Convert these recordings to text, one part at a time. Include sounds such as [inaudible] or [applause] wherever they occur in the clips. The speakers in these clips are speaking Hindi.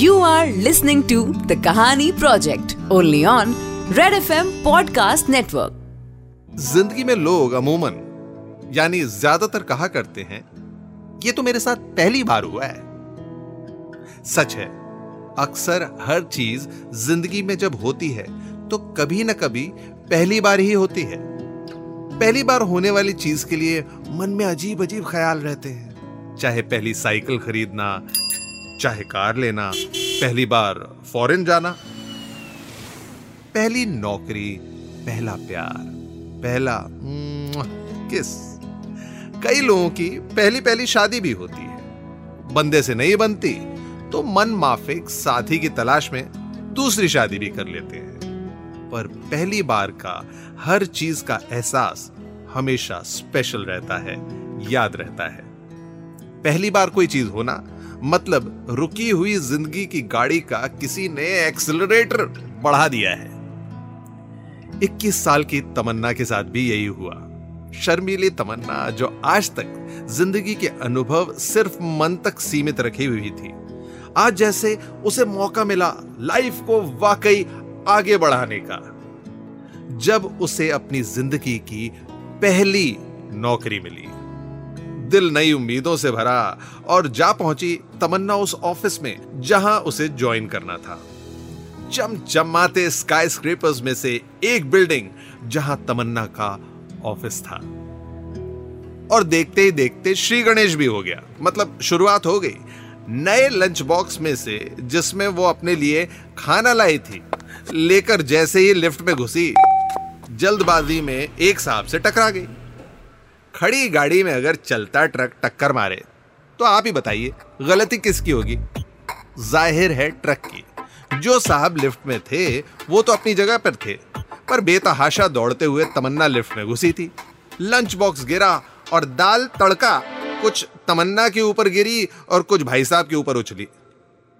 You are listening to the Kahani Project, only on Red FM Podcast Network. ज़िंदगी में लोग अमूमन, यानी ज़्यादातर कहा करते हैं, ये तो मेरे साथ पहली बार हुआ है सच है, अक्सर हर चीज़ ज़िंदगी में जब होती है तो कभी ना कभी पहली बार ही होती है पहली बार होने वाली चीज़ के लिए मन में अजीब अजीब ख्याल रहते हैं, चाहे पहली साइकिल खरीदना चाहे कार लेना, पहली बार फॉरेन जाना, पहली नौकरी, पहला प्यार, पहला किस। कई लोगों की पहली पहली शादी भी होती है। बंदे से नहीं बनती तो मन माफिक साथी की तलाश में दूसरी शादी भी कर लेते हैं। पर पहली बार का हर चीज़ का एहसास हमेशा स्पेशल रहता है, याद रहता है। पहली बार कोई चीज़ होना मतलब रुकी हुई ज़िंदगी की गाड़ी का किसी ने एक्सिलरेटर बढ़ा दिया है। 21 साल की तमन्ना के साथ भी यही हुआ। शर्मीली तमन्ना जो आज तक ज़िंदगी के अनुभव सिर्फ़ मन तक सीमित रखी हुई थी, आज जैसे उसे मौका मिला लाइफ को वाकई आगे बढ़ाने का। जब उसे अपनी ज़िंदगी की पहली नौकरी मिली। दिल नई उम्मीदों से भरा और जा पहुँची तमन्ना उस ऑफ़िस में, जहाँ उसे ज्वाइन करना था। चमचमाते स्काई स्क्रेपर्स में से एक बिल्डिंग जहाँ तमन्ना का ऑफ़िस था। और देखते ही देखते श्री गणेश भी हो गया। मतलब शुरुआत हो गई। नए लंच बॉक्स में से, जिसमें वो अपने लिए खाना लाई थी, लेकर जैसे ही लिफ्ट में घुसी, जल्दबाजी में एक साहब से टकरा गई। खड़ी गाड़ी में अगर चलता ट्रक टक्कर मारे तो आप ही बताइए, गलती किसकी होगी? ज़ाहिर है ट्रक की। जो साहब लिफ्ट में थे, वो तो अपनी जगह पर थे, पर बेतहाशा दौड़ते हुए तमन्ना लिफ्ट में घुसी थी। लंच बॉक्स गिरा और दाल तड़का कुछ तमन्ना के ऊपर गिरी और कुछ भाई साहब के ऊपर उछली।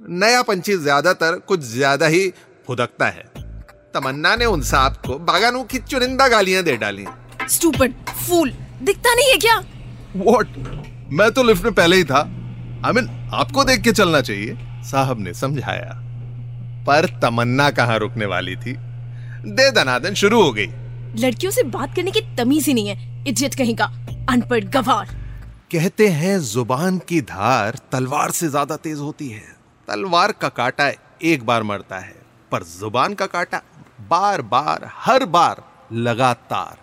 नया पंछी ज़्यादातर कुछ ज़्यादा ही फुदकता है। तमन्ना ने उन साहब को बागानों की चुनिंदा गालियाँ दे डाली। स्टूपिड फूल दिखता नहीं है क्या? वॉट मैं तो लिफ्ट में पहले ही था। आई I मीन mean, आपको देख के चलना चाहिए। साहब ने समझाया। पर तमन्ना कहाँ रुकने वाली थी? दे दनादन शुरू हो गई। लड़कियों से बात करने की तमीज ही नहीं है। इज़्ज़त कहीं का। अनपढ़ गवार। कहते हैं ज़ुबान की धार तलवार से ज़्यादा तेज होती है। तलवार का काटा एक बार मरता है पर ज़ुबान का काटा बार बार हर बार लगातार।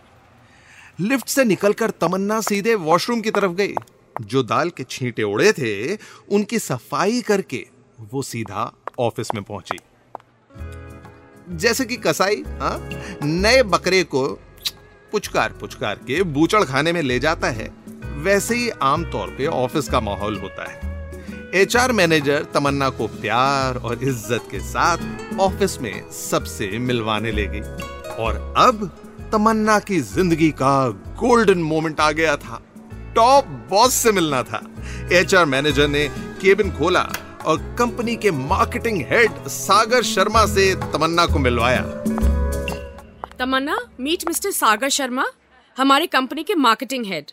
लिफ्ट से निकलकर तमन्ना सीधे वॉशरूम की तरफ़ गई। जो दाल के छींटे उड़े थे, उनकी सफ़ाई करके वो सीधा ऑफ़िस में पहुँची। जैसे कि कसाई हाँ नए बकरे को पुचकार पुचकार के बूचड़ खाने में ले जाता है, वैसे ही आमतौर पे ऑफ़िस का माहौल होता है। एचआर मैनेजर तमन्ना को प्यार और इज़्ज़त के साथ ऑफ़िस में सबसे मिलवाने ले गई। और अब तमन्ना की ज़िंदगी का गोल्डन मोमेंट आ गया था। टॉप बॉस से मिलना था। एचआर मैनेजर ने केबिन खोला और कंपनी के मार्केटिंग हेड सागर शर्मा से तमन्ना को मिलवाया। तमन्ना मीट मिस्टर सागर शर्मा हमारे कंपनी के मार्केटिंग हेड।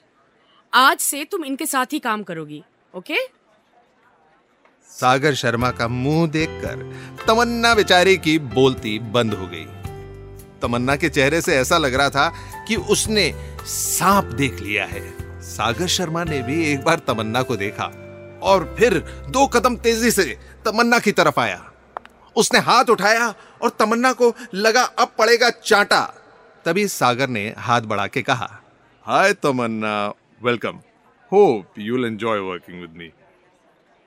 आज से तुम इनके साथ ही काम करोगी ओके? सागर शर्मा का मुँह देखकर तमन्ना बेचारी की बोलती बंद हो गई। तमन्ना के चेहरे से ऐसा लग रहा था कि उसने सांप देख लिया है। सागर शर्मा ने भी एक बार तमन्ना को देखा और फिर दो कदम तेज़ी से तमन्ना की तरफ़ आया। उसने हाथ उठाया और तमन्ना को लगा अब पड़ेगा चांटा। तभी सागर ने हाथ बढ़ा के कहा hi Tamanna welcome. Hope you'll enjoy working with me.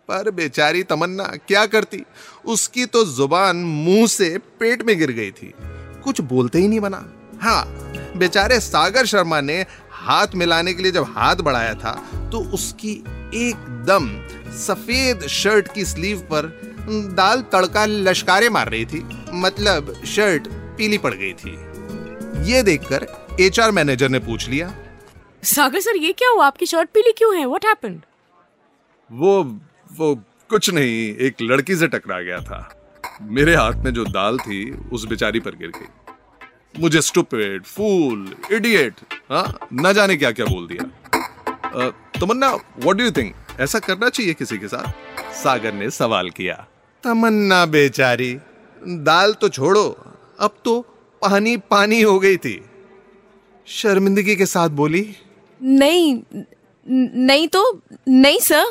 पर बेचारी तमन्ना क्या करती? उसकी तो ज़ुबान मुँह से पेट में गिर गई थी। कुछ बोलते ही नहीं बना। हाँ बेचारे सागर शर्मा ने हाथ मिलाने के लिए जब हाथ बढ़ाया था तो उसकी एकदम सफ़ेद शर्ट की स्लीव पर दाल तड़का लश्कारे मार रही थी। मतलब शर्ट पीली पड़ गई थी। ये देखकर एचआर मैनेजर ने पूछ लिया सागर सर ये क्या हुआ? आपकी शर्ट पीली क्यों है? व्हाट हैपेंड वो वो कुछ नहीं एक लड़की से टकरा गया था। मेरे हाथ में जो दाल थी, उस बेचारी पर गिर गई। मुझे स्टूपिड फूल इडियट हाँ न जाने क्या क्या बोल दिया। Tamanna what do you think ऐसा करना चाहिए किसी के साथ? सागर ने सवाल किया। तमन्ना बेचारी, दाल तो छोड़ो, अब तो पानी पानी हो गई थी। शर्मिंदगी के साथ बोली? नहीं नहीं तो नहीं सर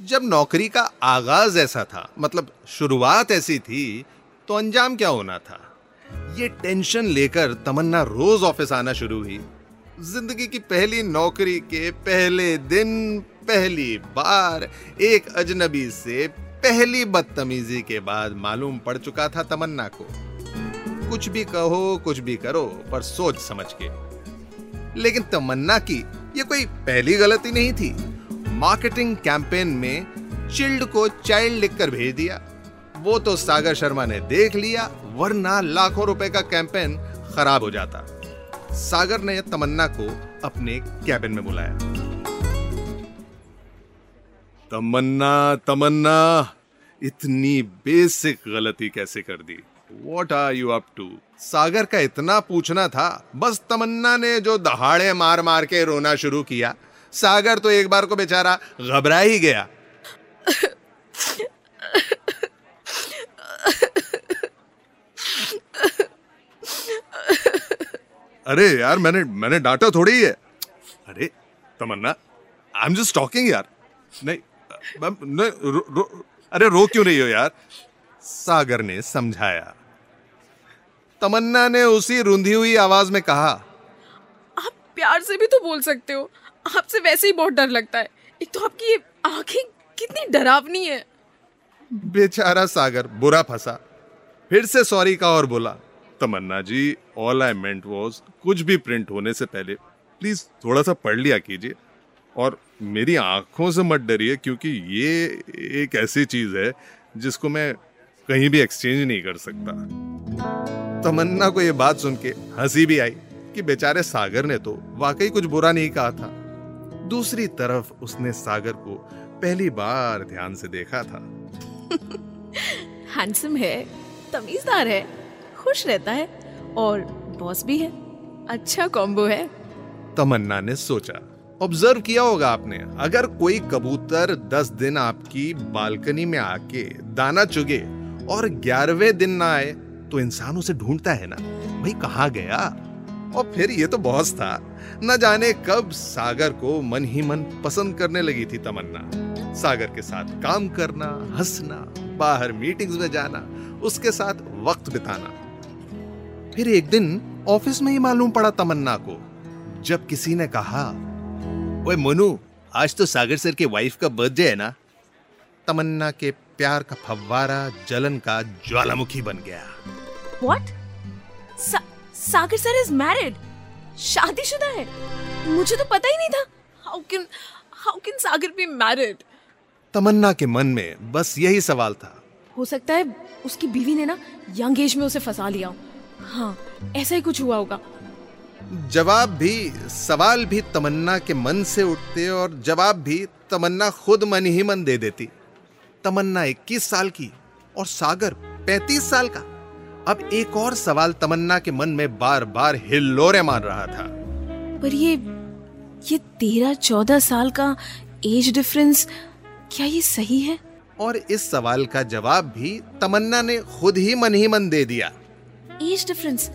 जब नौकरी का आगाज़ ऐसा था मतलब शुरुआत ऐसी थी तो अंजाम क्या होना था? ये टेंशन लेकर तमन्ना रोज ऑफ़िस आना शुरू हुई। ज़िंदगी की पहली नौकरी के पहले दिन, पहली बार, एक अजनबी से पहली बदतमीजी के बाद मालूम पड़ चुका था तमन्ना को। कुछ भी कहो, कुछ भी करो, पर सोच समझ के। लेकिन तमन्ना की ये कोई पहली गलती नहीं थी। मार्केटिंग कैंपेन में चिल्ड को चाइल्ड लिखकर भेज दिया। वो तो सागर शर्मा ने देख लिया, वरना लाखों रुपए का कैंपेन खराब हो जाता। सागर ने तमन्ना को अपने कैबिन में बुलाया। तमन्ना तमन्ना, इतनी बेसिक गलती कैसे कर दी? What are you up to Sagar का इतना पूछना था, बस तमन्ना ने जो दहाड़े मार मार के रोना शुरू किया सागर तो एक बार को बेचारा घबरा ही गया। अरे यार मैंने मैंने डांटा थोड़ी ही है। अरे Tamanna I am just talking यार। नहीं नहीं रो, रो, अरे रो क्यों रही हो यार? सागर ने समझाया। तमन्ना ने उसी रुंधी हुई आवाज़ में कहा आप प्यार से भी तो बोल सकते हो। आपसे वैसे ही बहुत डर लगता है। एक तो आपकी आँखें कितनी डरावनी है। बेचारा सागर, बुरा फंसा। फिर से सॉरी का और बोला, Tamanna ji all I meant was कुछ भी प्रिंट होने से पहले प्लीज़ थोड़ा सा पढ़ लिया कीजिए। और मेरी आँखों से मत डरिए क्योंकि ये एक ऐसी चीज़ है जिसको मैं कहीं भी एक्सचेंज नहीं कर सकता। तमन्ना को ये बात सुन के हँसी भी आई कि बेचारे सागर ने तो वाकई कुछ बुरा नहीं कहा था। दूसरी तरफ़ उसने सागर को पहली बार ध्यान से देखा था। हैंडसम है तमीजदार है खुश रहता है और बॉस भी है। अच्छा कॉम्बो है। तमन्ना ने सोचा ऑब्ज़र्व किया होगा आपने अगर कोई कबूतर दस दिन आपकी बालकनी में आके दाना चुगे और ग्यारहवें दिन ना आए तो इंसान उसे ढूंढता है ना? भाई कहाँ गया? और फिर ये तो बॉस था। न जाने कब सागर को मन ही मन पसंद करने लगी थी तमन्ना। सागर के साथ काम करना हंसना बाहर मीटिंग्स में जाना उसके साथ वक्त बिताना। फिर एक दिन ऑफ़िस में ही मालूम पड़ा तमन्ना को जब किसी ने कहा ओए मोनू आज तो सागर सर के वाइफ का बर्थडे है ना? तमन्ना के प्यार का फव्वारा जलन का ज्वालामुखी बन गया। व्हाट सा, सागर सर इज़ मैरिड शादीशुदा है। मुझे तो पता ही नहीं था। How can how can Sagar be married Tamanna के मन में बस यही सवाल था। हो सकता है उसकी बीवी ने ना यंग एज में उसे फंसा लिया हो। हाँ ऐसा ही कुछ हुआ होगा। जवाब भी सवाल भी तमन्ना के मन से उठते और जवाब भी तमन्ना खुद मन ही मन दे देती। तमन्ना 21 साल की और सागर 35 साल का। अब एक और सवाल तमन्ना के मन में बार बार हिल्लोरे मार रहा था। पर ये ये तेरह चौदह साल का एज डिफरेंस क्या ये सही है? और इस सवाल का जवाब भी तमन्ना ने खुद ही मन ही मन दे दिया। एज डिफरेंस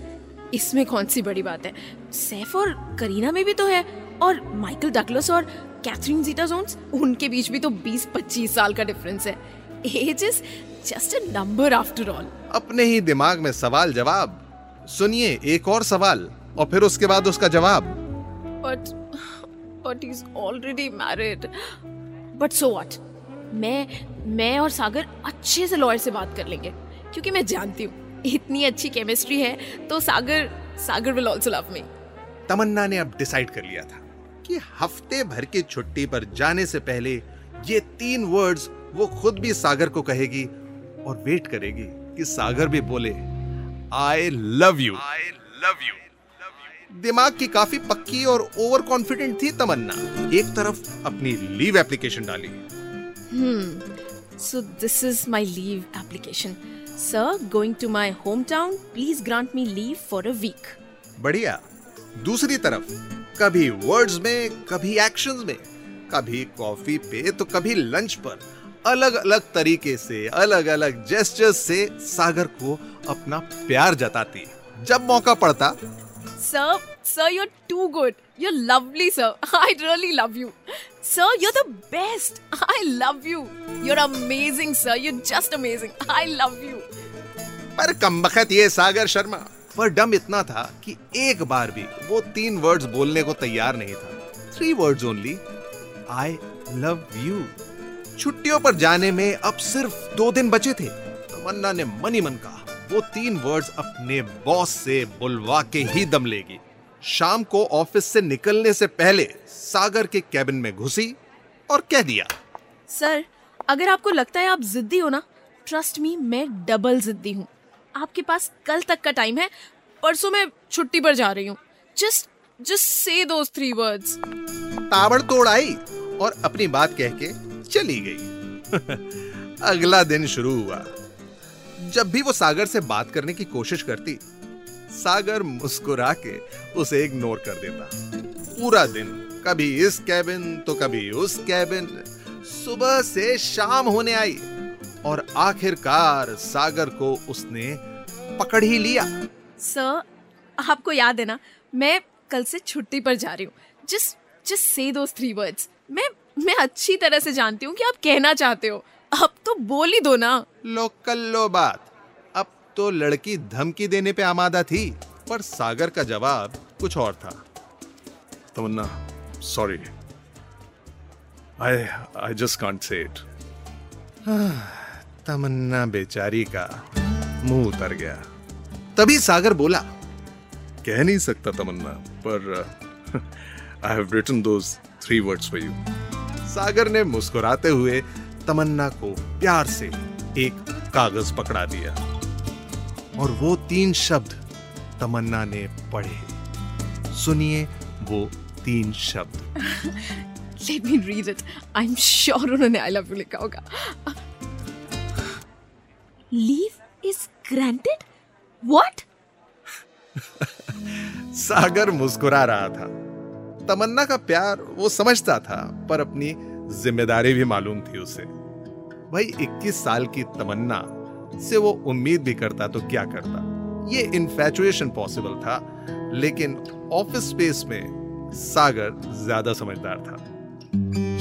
इसमें कौन सी बड़ी बात है? सैफ और करीना में भी तो है और माइकल डगलस और कैथरीन जीटा जोन्स उनके बीच भी तो 20-25 साल का डिफरेंस है। Age is just a number after all अपने ही दिमाग में सवाल जवाब सुनिए एक और सवाल और फिर उसके बाद उसका जवाब। But but is already married but so what मैं मैं और सागर अच्छे से लॉयर से बात कर लेंगे क्योंकि मैं जानती हूँ इतनी अच्छी केमिस्ट्री है तो Sagar Sagar will also love me Tamanna ने अब डिसाइड कर लिया था कि हफ़्ते भर की छुट्टी पर जाने से पहले ये तीन वर्ड्स वो खुद भी सागर को कहेगी और वेट करेगी कि सागर भी बोले I love you I love you दिमाग की काफ़ी पक्की और ओवर कॉन्फिडेंट थी तमन्ना। एक तरफ़ अपनी लीव एप्लीकेशन डाली। So this is leave leave application. Sir, going to my hometown, please grant me leave for a week. बढ़िया। दूसरी तरफ़ कभी वर्ड्स में कभी एक्शंस में कभी कॉफ़ी पे तो कभी लंच पर। अलग अलग तरीके से अलग अलग जेस्टर्स से सागर को अपना प्यार जताती जब मौका पड़ता sir sir you too good you lovely sir I really love you sir you the best I love you you amazing sir you just amazing I love you पर कमबख्त ये सागर शर्मा पर डम इतना था कि एक बार भी वो तीन वर्ड्स बोलने को तैयार नहीं था। Three words only I love you छुट्टियों पर जाने में अब सिर्फ़ दो दिन बचे थे। तमन्ना ने मनी मन कहा वो तीन वर्ड्स अपने बॉस से बुलवा के ही दम लेगी। शाम को ऑफ़िस से निकलने से पहले सागर के कैबिन में घुसी और कह दिया सर अगर आपको लगता है आप जिद्दी हो ना ट्रस्ट मी मैं डबल जिद्दी हूँ। आपके पास कल तक का टाइम है परसों मैं छुट्टी पर जा रही हूँ। जस्ट जस्ट से दोस थ्री वर्ड्स ताबड़तोड़ आई और अपनी बात कह के चली गई। [laughs] अगला दिन शुरू हुआ। जब भी वो सागर से बात करने की कोशिश करती, सागर मुस्कुरा के उसे इग्नोर कर देता। पूरा दिन, कभी इस कैबिन तो कभी उस कैबिन सुबह से शाम होने आई और आखिरकार सागर को उसने पकड़ ही लिया। सर, आपको याद है ना, मैं कल से छुट्टी पर जा रही हूँ। जस्ट जस्ट से दोस थ्री वर्ड्स मैं मैं अच्छी तरह से जानती हूँ कि आप कहना चाहते हो। अब तो बोल ही दो ना। लो कल्लो बात। अब तो लड़की धमकी देने पे आमादा थी, पर सागर का जवाब कुछ और था। Tamanna sorry I I just can't say it Tamanna बेचारी का मुँह उतर गया। तभी सागर बोला, कह नहीं सकता तमन्ना, पर I have written those three words for you Sagar ने मुस्कुराते हुए तमन्ना को प्यार से एक कागज़ पकड़ा दिया। और वो तीन शब्द तमन्ना ने पढ़े। सुनिए वो तीन शब्द। Let me read it I am sure उन्होंने आई लव यू लिखा होगा। Leave is granted what Sagar मुस्कुरा रहा था। तमन्ना का प्यार वो समझता था, पर अपनी ज़िम्मेदारी भी मालूम थी उसे। भाई 21 साल की तमन्ना से वो उम्मीद भी करता तो क्या करता? ये इन्फेचुएशन पॉसिबल था, लेकिन ऑफ़िस स्पेस में सागर ज़्यादा समझदार था।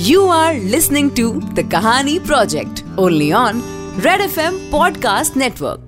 You are are to the Kahani project only on red F M podcast Network.